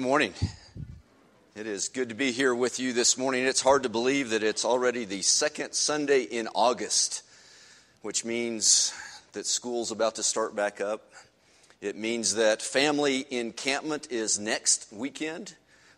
morning. It is good to be here with you this morning. It's hard to believe that it's already the second Sunday in August, which means that school's about to start back up. It means that family encampment is next weekend,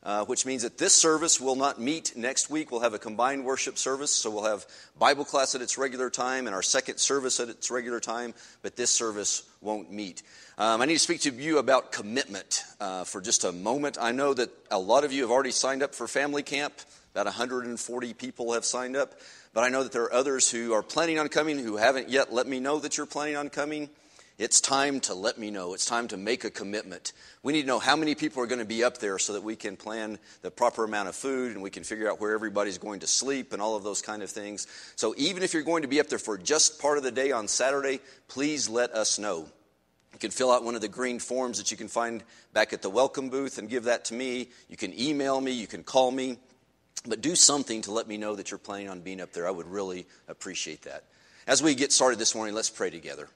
uh, which means that this service will not meet next week. We'll have a combined worship service, so we'll have Bible class at its regular time and our second service at its regular time, but this service won't meet. Um, I need to speak to you about commitment uh, for just a moment. I know that a lot of you have already signed up for family camp. About 140 people have signed up. But I know that there are others who are planning on coming who haven't yet let me know that you're planning on coming. It's time to let me know. It's time to make a commitment. We need to know how many people are going to be up there so that we can plan the proper amount of food and we can figure out where everybody's going to sleep and all of those kind of things. So even if you're going to be up there for just part of the day on Saturday, please let us know. You can fill out one of the green forms that you can find back at the welcome booth and give that to me. You can email me, you can call me, but do something to let me know that you're planning on being up there. I would really appreciate that. As we get started this morning, let's pray together.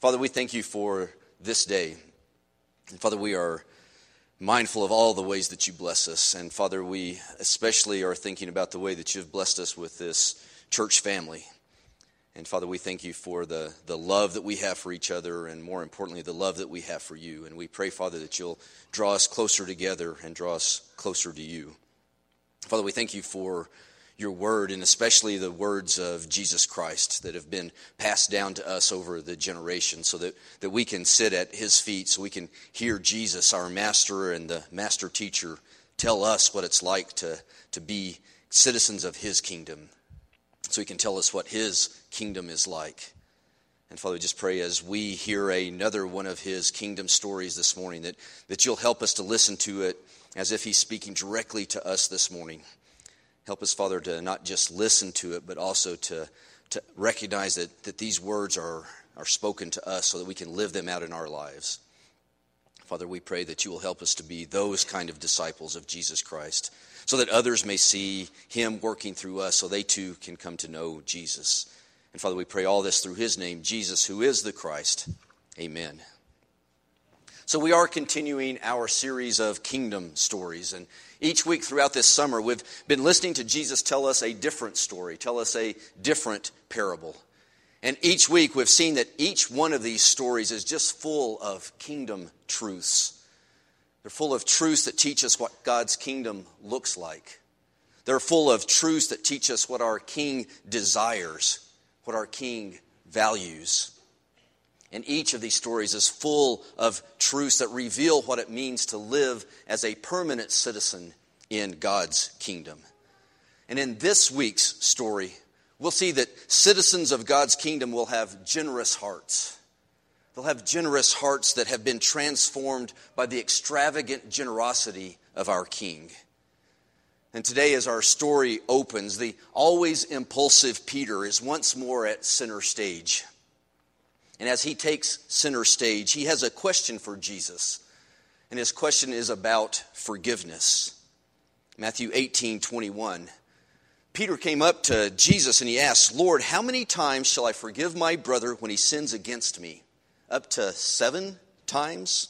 Father, we thank you for this day. And Father, we are mindful of all the ways that you bless us. And Father, we especially are thinking about the way that you've blessed us with this church family. And Father, we thank you for the, the love that we have for each other, and more importantly, the love that we have for you. And we pray, Father, that you'll draw us closer together and draw us closer to you. Father, we thank you for your word, and especially the words of Jesus Christ that have been passed down to us over the generations, so that, that we can sit at his feet, so we can hear Jesus, our master and the master teacher, tell us what it's like to, to be citizens of his kingdom so he can tell us what his kingdom is like. And Father, we just pray as we hear another one of his kingdom stories this morning that, that you'll help us to listen to it as if he's speaking directly to us this morning. Help us, Father, to not just listen to it, but also to, to recognize that, that these words are, are spoken to us so that we can live them out in our lives. Father, we pray that you will help us to be those kind of disciples of Jesus Christ so that others may see him working through us so they too can come to know Jesus. And Father, we pray all this through his name, Jesus, who is the Christ. Amen. So we are continuing our series of kingdom stories. And each week throughout this summer, we've been listening to Jesus tell us a different story, tell us a different parable. And each week we've seen that each one of these stories is just full of kingdom truths. They're full of truths that teach us what God's kingdom looks like. They're full of truths that teach us what our king desires, what our king values. And each of these stories is full of truths that reveal what it means to live as a permanent citizen in God's kingdom. And in this week's story, we'll see that citizens of God's kingdom will have generous hearts. They'll have generous hearts that have been transformed by the extravagant generosity of our King. And today, as our story opens, the always impulsive Peter is once more at center stage. And as he takes center stage, he has a question for Jesus. And his question is about forgiveness. Matthew 18 21. Peter came up to Jesus and he asked, Lord, how many times shall I forgive my brother when he sins against me? up to seven times.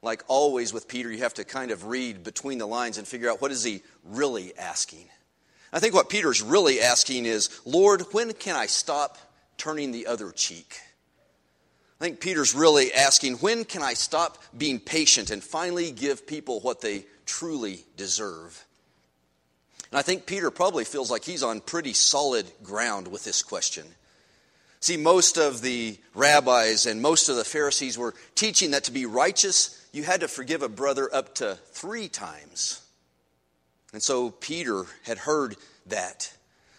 Like always with Peter, you have to kind of read between the lines and figure out what is he really asking. I think what Peter's really asking is, Lord, when can I stop turning the other cheek? I think Peter's really asking, when can I stop being patient and finally give people what they truly deserve? And I think Peter probably feels like he's on pretty solid ground with this question. See, most of the rabbis and most of the Pharisees were teaching that to be righteous, you had to forgive a brother up to three times. And so Peter had heard that.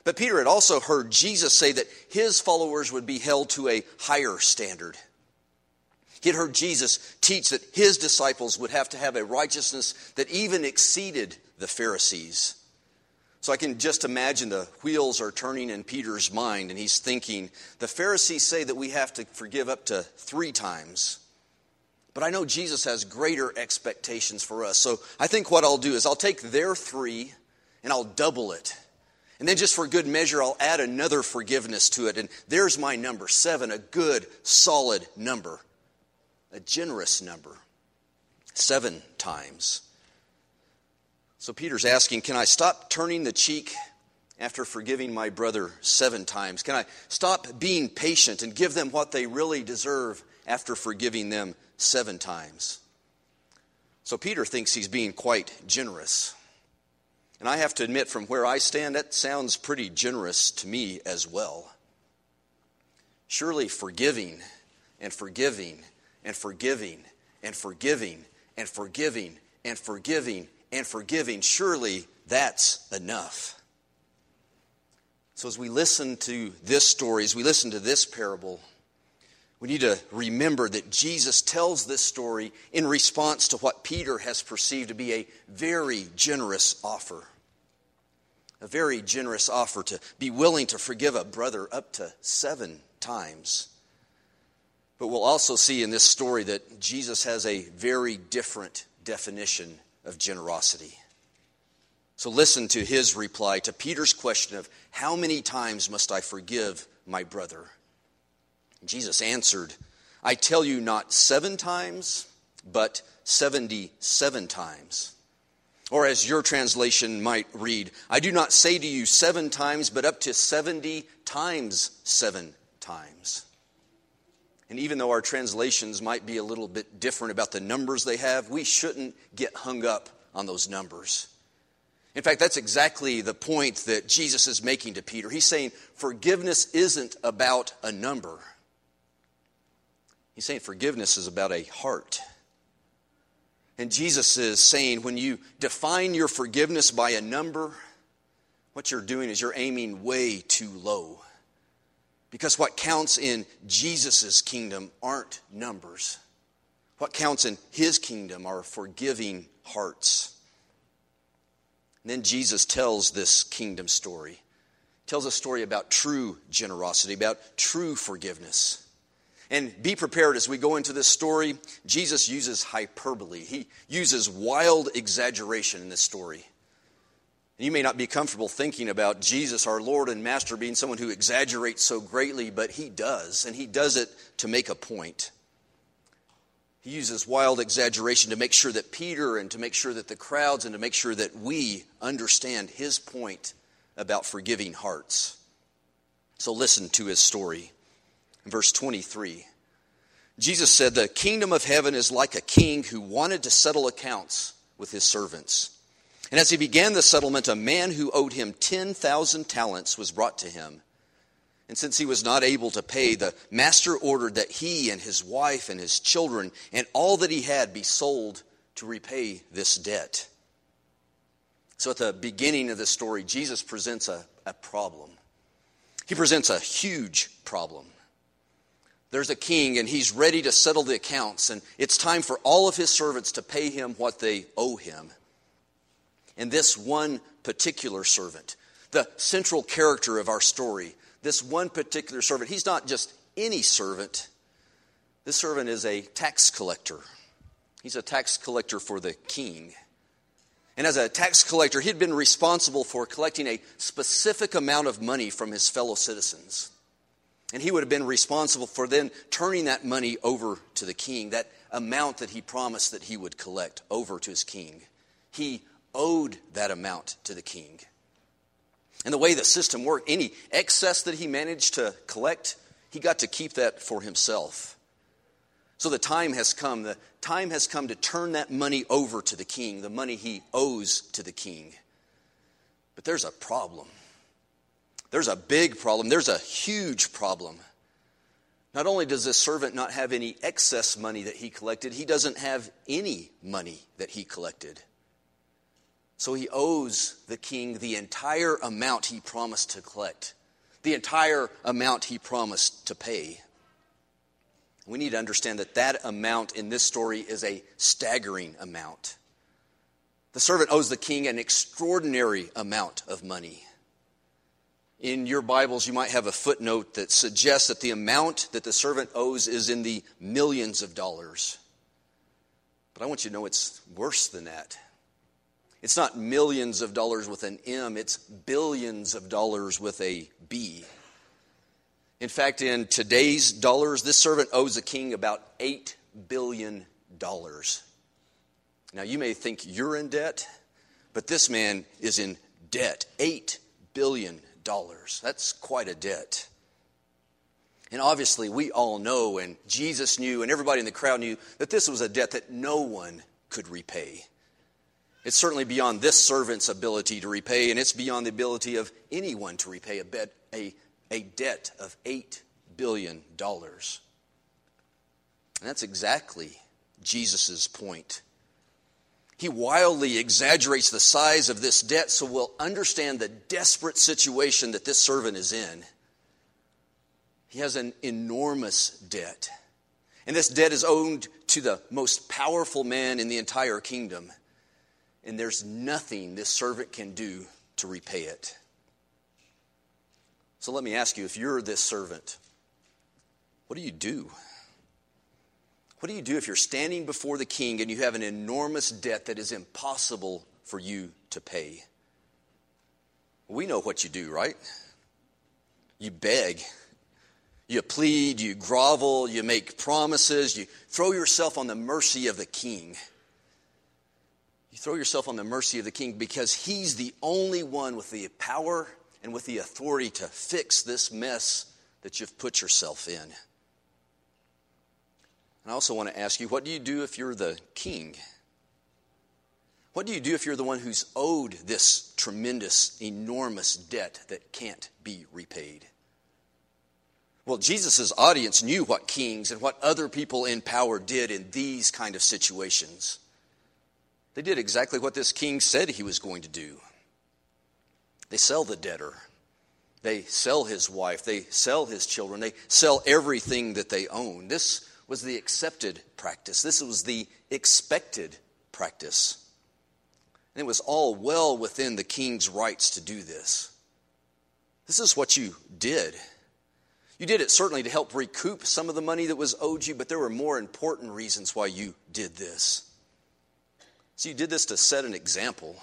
But Peter had also heard Jesus say that his followers would be held to a higher standard. He had heard Jesus teach that his disciples would have to have a righteousness that even exceeded the Pharisees. So I can just imagine the wheels are turning in Peter's mind, and he's thinking, the Pharisees say that we have to forgive up to three times. But I know Jesus has greater expectations for us. So I think what I'll do is I'll take their three and I'll double it. And then, just for good measure, I'll add another forgiveness to it. And there's my number seven, a good, solid number, a generous number. seven times. So Peter's asking, Can I stop turning the cheek after forgiving my brother seven times? Can I stop being patient and give them what they really deserve after forgiving them seven times? So Peter thinks he's being quite generous. And I have to admit, from where I stand, that sounds pretty generous to me as well. Surely forgiving and forgiving and forgiving and forgiving and forgiving and forgiving and forgiving, surely that's enough. So, as we listen to this story, as we listen to this parable, we need to remember that Jesus tells this story in response to what Peter has perceived to be a very generous offer. A very generous offer to be willing to forgive a brother up to seven times. But we'll also see in this story that Jesus has a very different definition of generosity. So listen to his reply to Peter's question of, How many times must I forgive my brother? Jesus answered, I tell you not seven times, but 77 times. Or as your translation might read, I do not say to you seven times, but up to 70 times seven times. And even though our translations might be a little bit different about the numbers they have, we shouldn't get hung up on those numbers. In fact, that's exactly the point that Jesus is making to Peter. He's saying forgiveness isn't about a number, he's saying forgiveness is about a heart. And Jesus is saying when you define your forgiveness by a number, what you're doing is you're aiming way too low. Because what counts in Jesus' kingdom aren't numbers. What counts in his kingdom are forgiving hearts. And then Jesus tells this kingdom story. He tells a story about true generosity, about true forgiveness. And be prepared as we go into this story. Jesus uses hyperbole, he uses wild exaggeration in this story. You may not be comfortable thinking about Jesus, our Lord and Master, being someone who exaggerates so greatly, but he does, and he does it to make a point. He uses wild exaggeration to make sure that Peter and to make sure that the crowds and to make sure that we understand his point about forgiving hearts. So listen to his story. In verse 23, Jesus said, The kingdom of heaven is like a king who wanted to settle accounts with his servants. And as he began the settlement, a man who owed him 10,000 talents was brought to him. And since he was not able to pay, the master ordered that he and his wife and his children and all that he had be sold to repay this debt. So at the beginning of this story, Jesus presents a, a problem. He presents a huge problem. There's a king, and he's ready to settle the accounts, and it's time for all of his servants to pay him what they owe him. And this one particular servant, the central character of our story, this one particular servant, he's not just any servant. This servant is a tax collector. He's a tax collector for the king. And as a tax collector, he'd been responsible for collecting a specific amount of money from his fellow citizens. And he would have been responsible for then turning that money over to the king, that amount that he promised that he would collect over to his king. He owed that amount to the king. And the way the system worked, any excess that he managed to collect, he got to keep that for himself. So the time has come. The time has come to turn that money over to the king, the money he owes to the king. But there's a problem. There's a big problem. There's a huge problem. Not only does this servant not have any excess money that he collected, he doesn't have any money that he collected. So he owes the king the entire amount he promised to collect, the entire amount he promised to pay. We need to understand that that amount in this story is a staggering amount. The servant owes the king an extraordinary amount of money. In your Bibles, you might have a footnote that suggests that the amount that the servant owes is in the millions of dollars. But I want you to know it's worse than that. It's not millions of dollars with an M, it's billions of dollars with a B. In fact, in today's dollars, this servant owes the king about $8 billion. Now, you may think you're in debt, but this man is in debt $8 billion. That's quite a debt. And obviously, we all know, and Jesus knew, and everybody in the crowd knew, that this was a debt that no one could repay. It's certainly beyond this servant's ability to repay, and it's beyond the ability of anyone to repay a, bet, a, a debt of $8 billion. And that's exactly Jesus' point. He wildly exaggerates the size of this debt so we'll understand the desperate situation that this servant is in. He has an enormous debt. And this debt is owed to the most powerful man in the entire kingdom. And there's nothing this servant can do to repay it. So let me ask you if you're this servant, what do you do? What do you do if you're standing before the king and you have an enormous debt that is impossible for you to pay? We know what you do, right? You beg. You plead, you grovel, you make promises, you throw yourself on the mercy of the king. You throw yourself on the mercy of the king because he's the only one with the power and with the authority to fix this mess that you've put yourself in. And I also want to ask you what do you do if you're the king? What do you do if you're the one who's owed this tremendous, enormous debt that can't be repaid? Well, Jesus' audience knew what kings and what other people in power did in these kind of situations. They did exactly what this king said he was going to do. They sell the debtor. They sell his wife. They sell his children. They sell everything that they own. This was the accepted practice. This was the expected practice. And it was all well within the king's rights to do this. This is what you did. You did it certainly to help recoup some of the money that was owed you, but there were more important reasons why you did this. So you did this to set an example.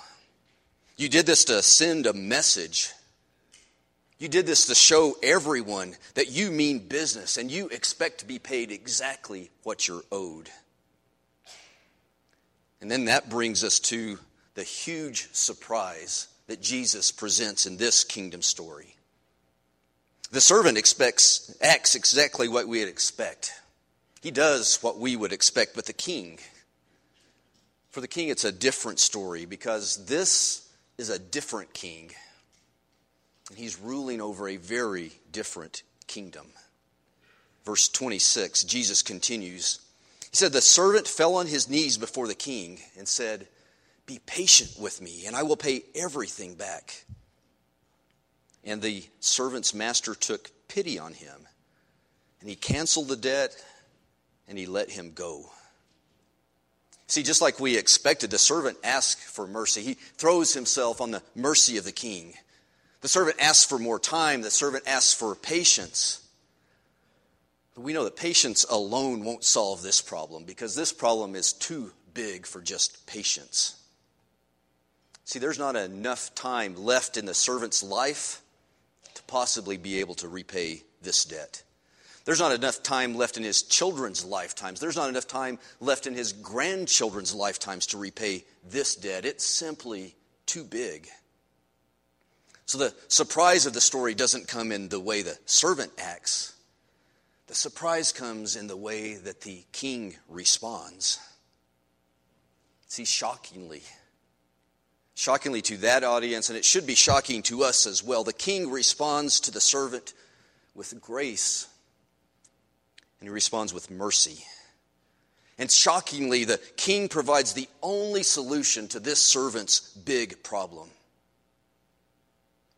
You did this to send a message. You did this to show everyone that you mean business and you expect to be paid exactly what you're owed. And then that brings us to the huge surprise that Jesus presents in this kingdom story. The servant expects, acts exactly what we'd expect. He does what we would expect, but the king, for the king, it's a different story because this is a different king. And he's ruling over a very different kingdom. Verse 26, Jesus continues. He said, The servant fell on his knees before the king and said, Be patient with me, and I will pay everything back. And the servant's master took pity on him, and he canceled the debt and he let him go. See, just like we expected, the servant asked for mercy. He throws himself on the mercy of the king. The servant asks for more time, the servant asks for patience. But we know that patience alone won't solve this problem because this problem is too big for just patience. See, there's not enough time left in the servant's life to possibly be able to repay this debt. There's not enough time left in his children's lifetimes. There's not enough time left in his grandchildren's lifetimes to repay this debt. It's simply too big. So the surprise of the story doesn't come in the way the servant acts. The surprise comes in the way that the king responds. See, shockingly, Shockingly to that audience, and it should be shocking to us as well, the king responds to the servant with grace, and he responds with mercy. And shockingly, the king provides the only solution to this servant's big problem.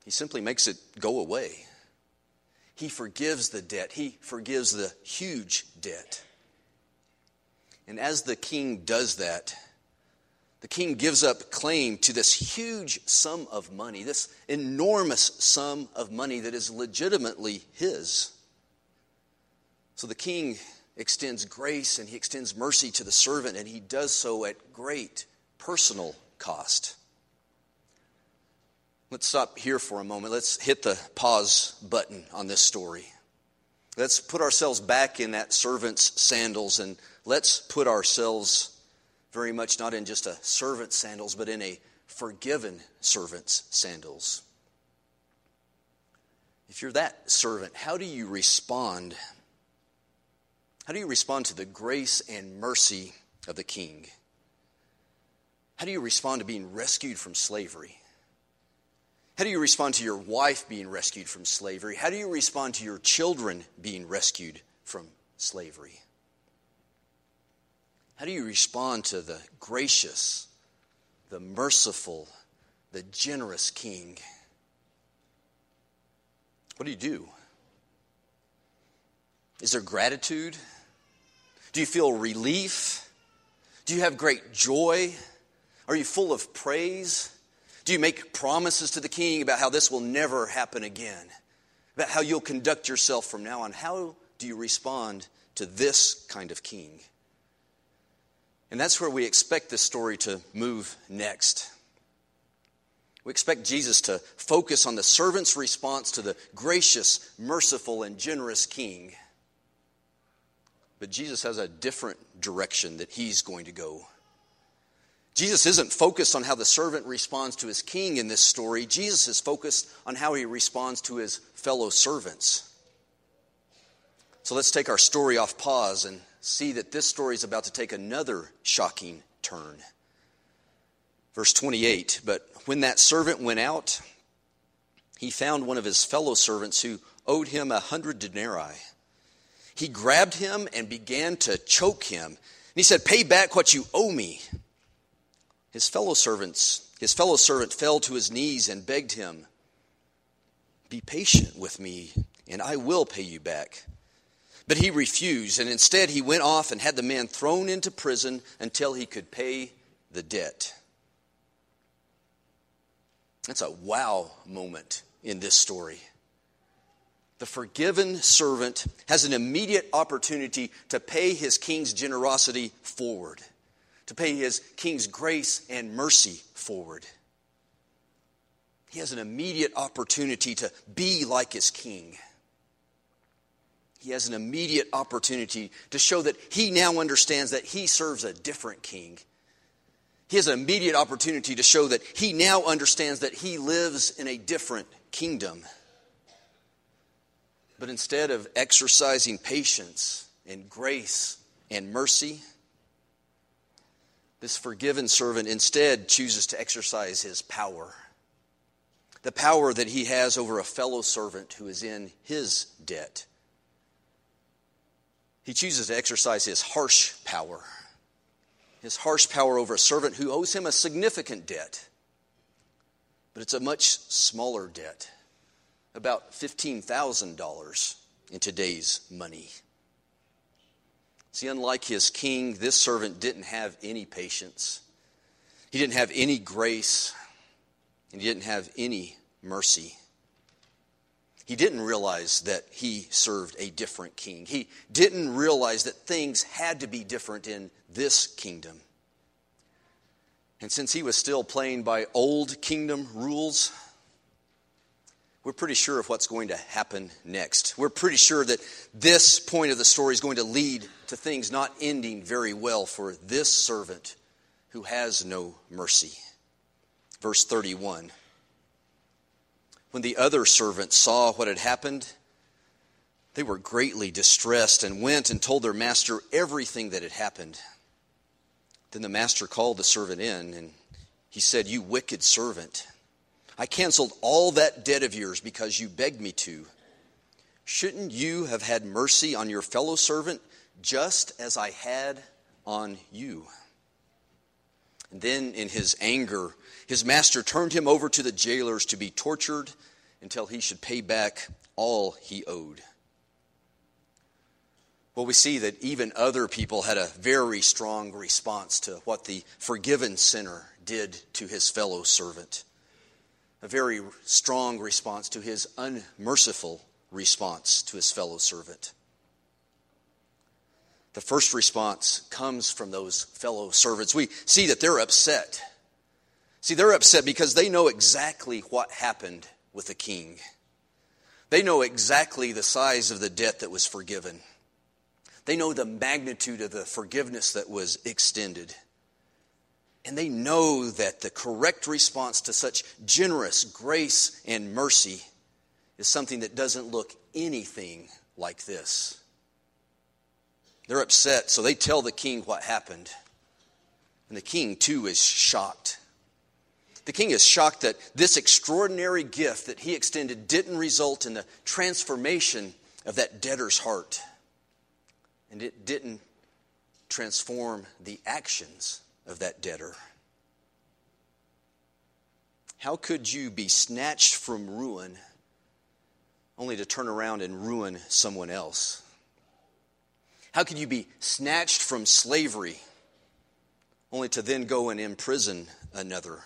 He simply makes it go away. He forgives the debt, he forgives the huge debt. And as the king does that, the king gives up claim to this huge sum of money, this enormous sum of money that is legitimately his. So the king extends grace and he extends mercy to the servant, and he does so at great personal cost. Let's stop here for a moment. Let's hit the pause button on this story. Let's put ourselves back in that servant's sandals and let's put ourselves very much not in just a servant's sandals, but in a forgiven servant's sandals. If you're that servant, how do you respond? How do you respond to the grace and mercy of the king? How do you respond to being rescued from slavery? How do you respond to your wife being rescued from slavery? How do you respond to your children being rescued from slavery? How do you respond to the gracious, the merciful, the generous king? What do you do? Is there gratitude? Do you feel relief? Do you have great joy? Are you full of praise? Do you make promises to the king about how this will never happen again? About how you'll conduct yourself from now on? How do you respond to this kind of king? And that's where we expect this story to move next. We expect Jesus to focus on the servant's response to the gracious, merciful, and generous king. But Jesus has a different direction that he's going to go. Jesus isn't focused on how the servant responds to his king in this story. Jesus is focused on how he responds to his fellow servants. So let's take our story off pause and see that this story is about to take another shocking turn. Verse 28 But when that servant went out, he found one of his fellow servants who owed him a hundred denarii. He grabbed him and began to choke him. And he said, Pay back what you owe me. His fellow servants, his fellow servant fell to his knees and begged him, Be patient with me, and I will pay you back. But he refused, and instead he went off and had the man thrown into prison until he could pay the debt. That's a wow moment in this story. The forgiven servant has an immediate opportunity to pay his king's generosity forward to pay his king's grace and mercy forward. He has an immediate opportunity to be like his king. He has an immediate opportunity to show that he now understands that he serves a different king. He has an immediate opportunity to show that he now understands that he lives in a different kingdom. But instead of exercising patience and grace and mercy, this forgiven servant instead chooses to exercise his power. The power that he has over a fellow servant who is in his debt. He chooses to exercise his harsh power. His harsh power over a servant who owes him a significant debt. But it's a much smaller debt, about $15,000 in today's money. See, unlike his king, this servant didn't have any patience. He didn't have any grace, and he didn't have any mercy. He didn't realize that he served a different king. He didn't realize that things had to be different in this kingdom. And since he was still playing by old kingdom rules, we're pretty sure of what's going to happen next. We're pretty sure that this point of the story is going to lead to things not ending very well for this servant who has no mercy. Verse 31 When the other servants saw what had happened, they were greatly distressed and went and told their master everything that had happened. Then the master called the servant in and he said, You wicked servant. I canceled all that debt of yours because you begged me to. Shouldn't you have had mercy on your fellow servant just as I had on you? And then, in his anger, his master turned him over to the jailers to be tortured until he should pay back all he owed. Well, we see that even other people had a very strong response to what the forgiven sinner did to his fellow servant a very strong response to his unmerciful response to his fellow servant. The first response comes from those fellow servants. We see that they're upset. See, they're upset because they know exactly what happened with the king. They know exactly the size of the debt that was forgiven. They know the magnitude of the forgiveness that was extended. And they know that the correct response to such generous grace and mercy is something that doesn't look anything like this. They're upset, so they tell the king what happened. And the king, too, is shocked. The king is shocked that this extraordinary gift that he extended didn't result in the transformation of that debtor's heart. And it didn't transform the actions of that debtor. How could you be snatched from ruin only to turn around and ruin someone else? How could you be snatched from slavery only to then go and imprison another?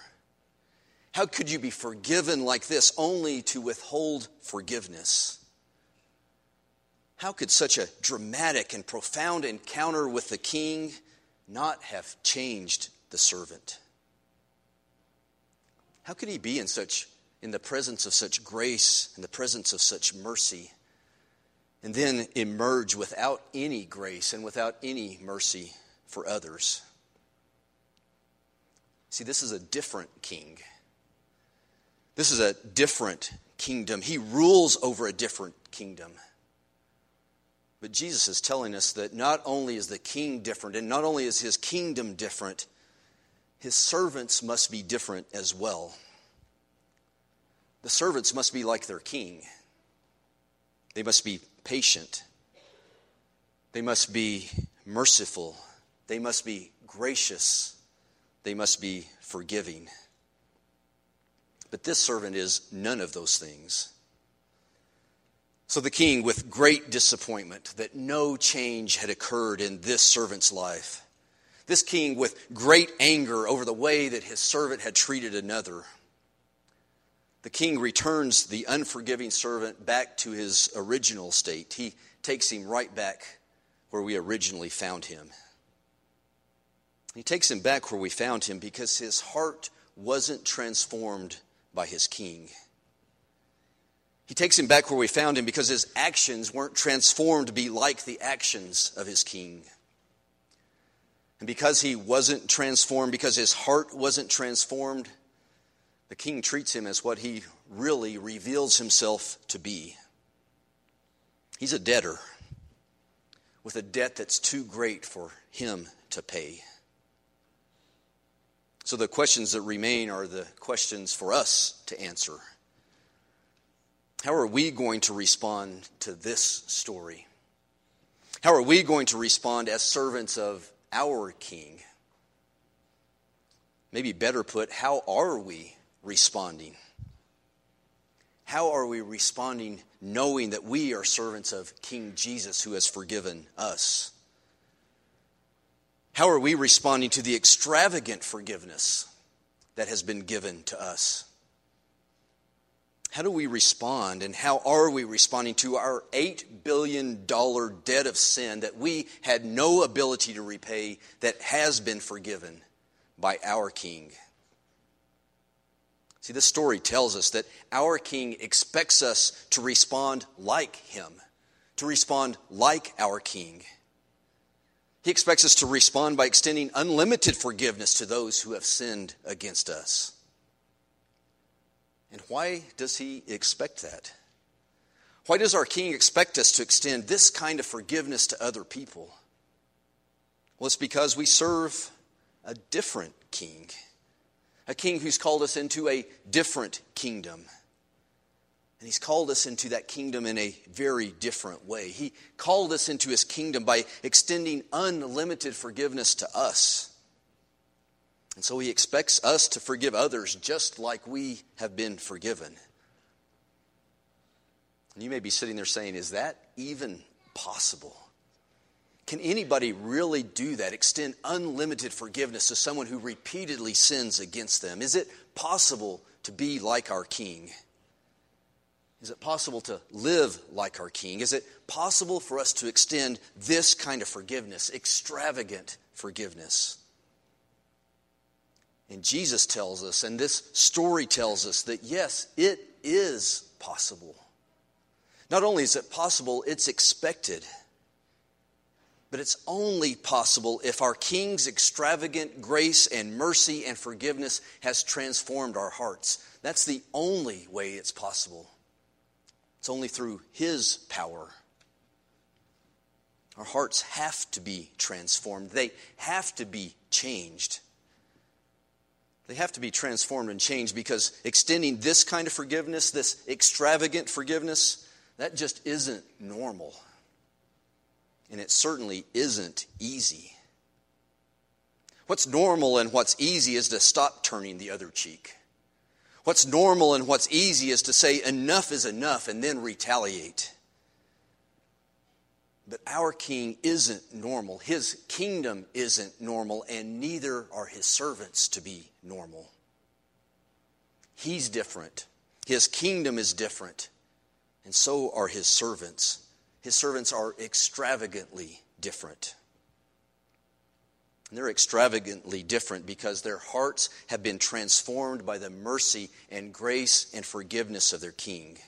How could you be forgiven like this only to withhold forgiveness? How could such a dramatic and profound encounter with the king not have changed the servant? How could he be in such in the presence of such grace, in the presence of such mercy, and then emerge without any grace and without any mercy for others? See, this is a different king. This is a different kingdom. He rules over a different kingdom. But Jesus is telling us that not only is the king different, and not only is his kingdom different, his servants must be different as well. The servants must be like their king. They must be patient. They must be merciful. They must be gracious. They must be forgiving. But this servant is none of those things. So the king, with great disappointment that no change had occurred in this servant's life, this king, with great anger over the way that his servant had treated another, the king returns the unforgiving servant back to his original state. He takes him right back where we originally found him. He takes him back where we found him because his heart wasn't transformed by his king. He takes him back where we found him because his actions weren't transformed to be like the actions of his king. And because he wasn't transformed, because his heart wasn't transformed, the king treats him as what he really reveals himself to be. He's a debtor with a debt that's too great for him to pay. So the questions that remain are the questions for us to answer. How are we going to respond to this story? How are we going to respond as servants of our King? Maybe better put, how are we responding? How are we responding knowing that we are servants of King Jesus who has forgiven us? How are we responding to the extravagant forgiveness that has been given to us? How do we respond and how are we responding to our $8 billion debt of sin that we had no ability to repay that has been forgiven by our King? See, this story tells us that our King expects us to respond like Him, to respond like our King. He expects us to respond by extending unlimited forgiveness to those who have sinned against us. And why does he expect that? Why does our King expect us to extend this kind of forgiveness to other people? Well, it's because we serve a different King, a King who's called us into a different kingdom. And he's called us into that kingdom in a very different way. He called us into his kingdom by extending unlimited forgiveness to us. And so he expects us to forgive others just like we have been forgiven. And you may be sitting there saying, Is that even possible? Can anybody really do that? Extend unlimited forgiveness to someone who repeatedly sins against them? Is it possible to be like our King? Is it possible to live like our King? Is it possible for us to extend this kind of forgiveness, extravagant forgiveness? And Jesus tells us, and this story tells us, that yes, it is possible. Not only is it possible, it's expected. But it's only possible if our King's extravagant grace and mercy and forgiveness has transformed our hearts. That's the only way it's possible. It's only through His power. Our hearts have to be transformed, they have to be changed. They have to be transformed and changed because extending this kind of forgiveness, this extravagant forgiveness, that just isn't normal. And it certainly isn't easy. What's normal and what's easy is to stop turning the other cheek. What's normal and what's easy is to say enough is enough and then retaliate. But our king isn't normal. His kingdom isn't normal, and neither are his servants to be normal. He's different. His kingdom is different, and so are his servants. His servants are extravagantly different. And they're extravagantly different because their hearts have been transformed by the mercy and grace and forgiveness of their king.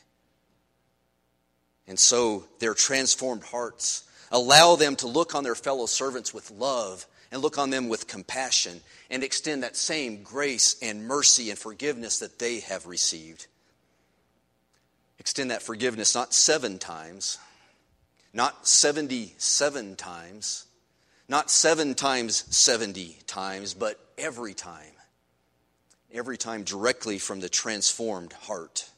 And so their transformed hearts allow them to look on their fellow servants with love and look on them with compassion and extend that same grace and mercy and forgiveness that they have received. Extend that forgiveness not seven times, not 77 times, not seven times 70 times, but every time. Every time directly from the transformed heart.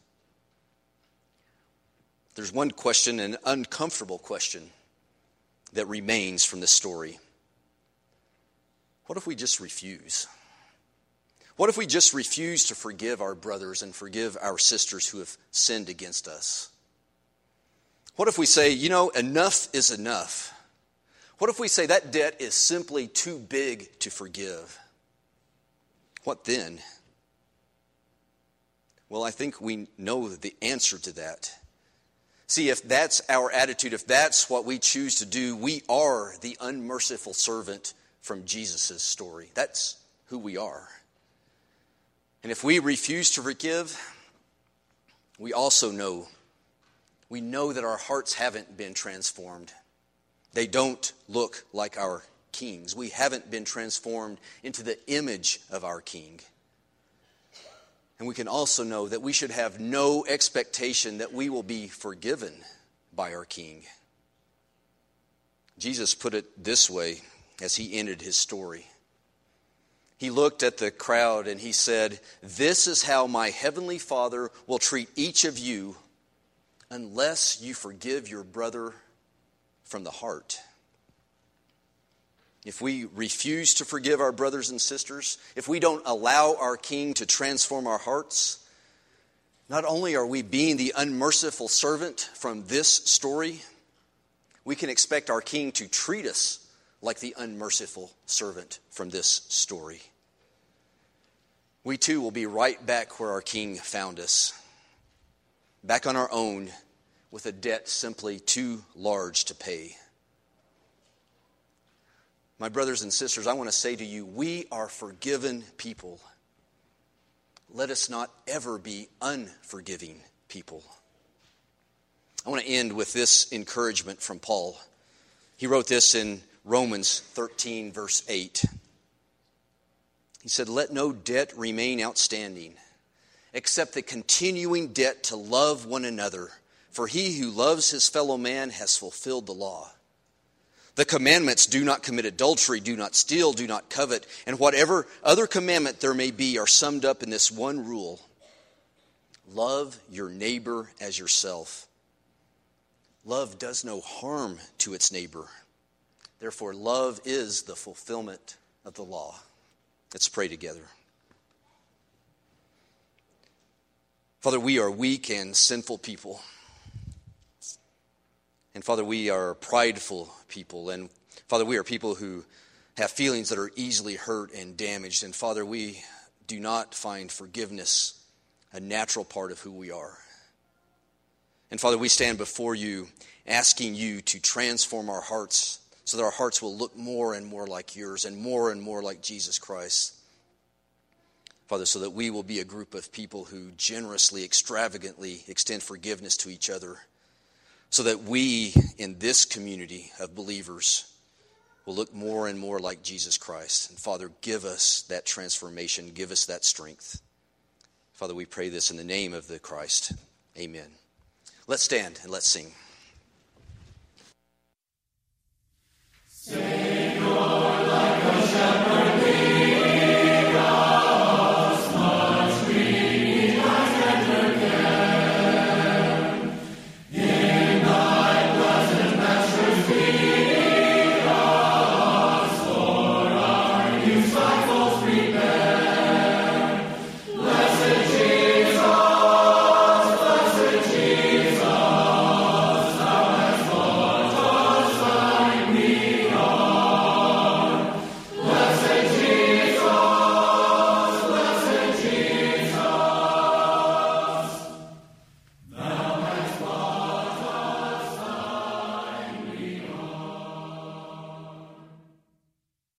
There's one question, an uncomfortable question, that remains from this story. What if we just refuse? What if we just refuse to forgive our brothers and forgive our sisters who have sinned against us? What if we say, you know, enough is enough? What if we say that debt is simply too big to forgive? What then? Well, I think we know the answer to that. See, if that's our attitude, if that's what we choose to do, we are the unmerciful servant from Jesus' story. That's who we are. And if we refuse to forgive, we also know, we know that our hearts haven't been transformed. They don't look like our kings. We haven't been transformed into the image of our king. And we can also know that we should have no expectation that we will be forgiven by our King. Jesus put it this way as he ended his story. He looked at the crowd and he said, This is how my heavenly Father will treat each of you unless you forgive your brother from the heart if we refuse to forgive our brothers and sisters, if we don't allow our King to transform our hearts, not only are we being the unmerciful servant from this story, we can expect our King to treat us like the unmerciful servant from this story. We too will be right back where our King found us, back on our own with a debt simply too large to pay. My brothers and sisters, I want to say to you, we are forgiven people. Let us not ever be unforgiving people. I want to end with this encouragement from Paul. He wrote this in Romans 13, verse 8. He said, Let no debt remain outstanding, except the continuing debt to love one another, for he who loves his fellow man has fulfilled the law. The commandments do not commit adultery, do not steal, do not covet, and whatever other commandment there may be are summed up in this one rule love your neighbor as yourself. Love does no harm to its neighbor. Therefore, love is the fulfillment of the law. Let's pray together. Father, we are weak and sinful people. And Father, we are prideful people. And Father, we are people who have feelings that are easily hurt and damaged. And Father, we do not find forgiveness a natural part of who we are. And Father, we stand before you asking you to transform our hearts so that our hearts will look more and more like yours and more and more like Jesus Christ. Father, so that we will be a group of people who generously, extravagantly extend forgiveness to each other so that we in this community of believers will look more and more like Jesus Christ. And Father, give us that transformation, give us that strength. Father, we pray this in the name of the Christ. Amen. Let's stand and let's sing.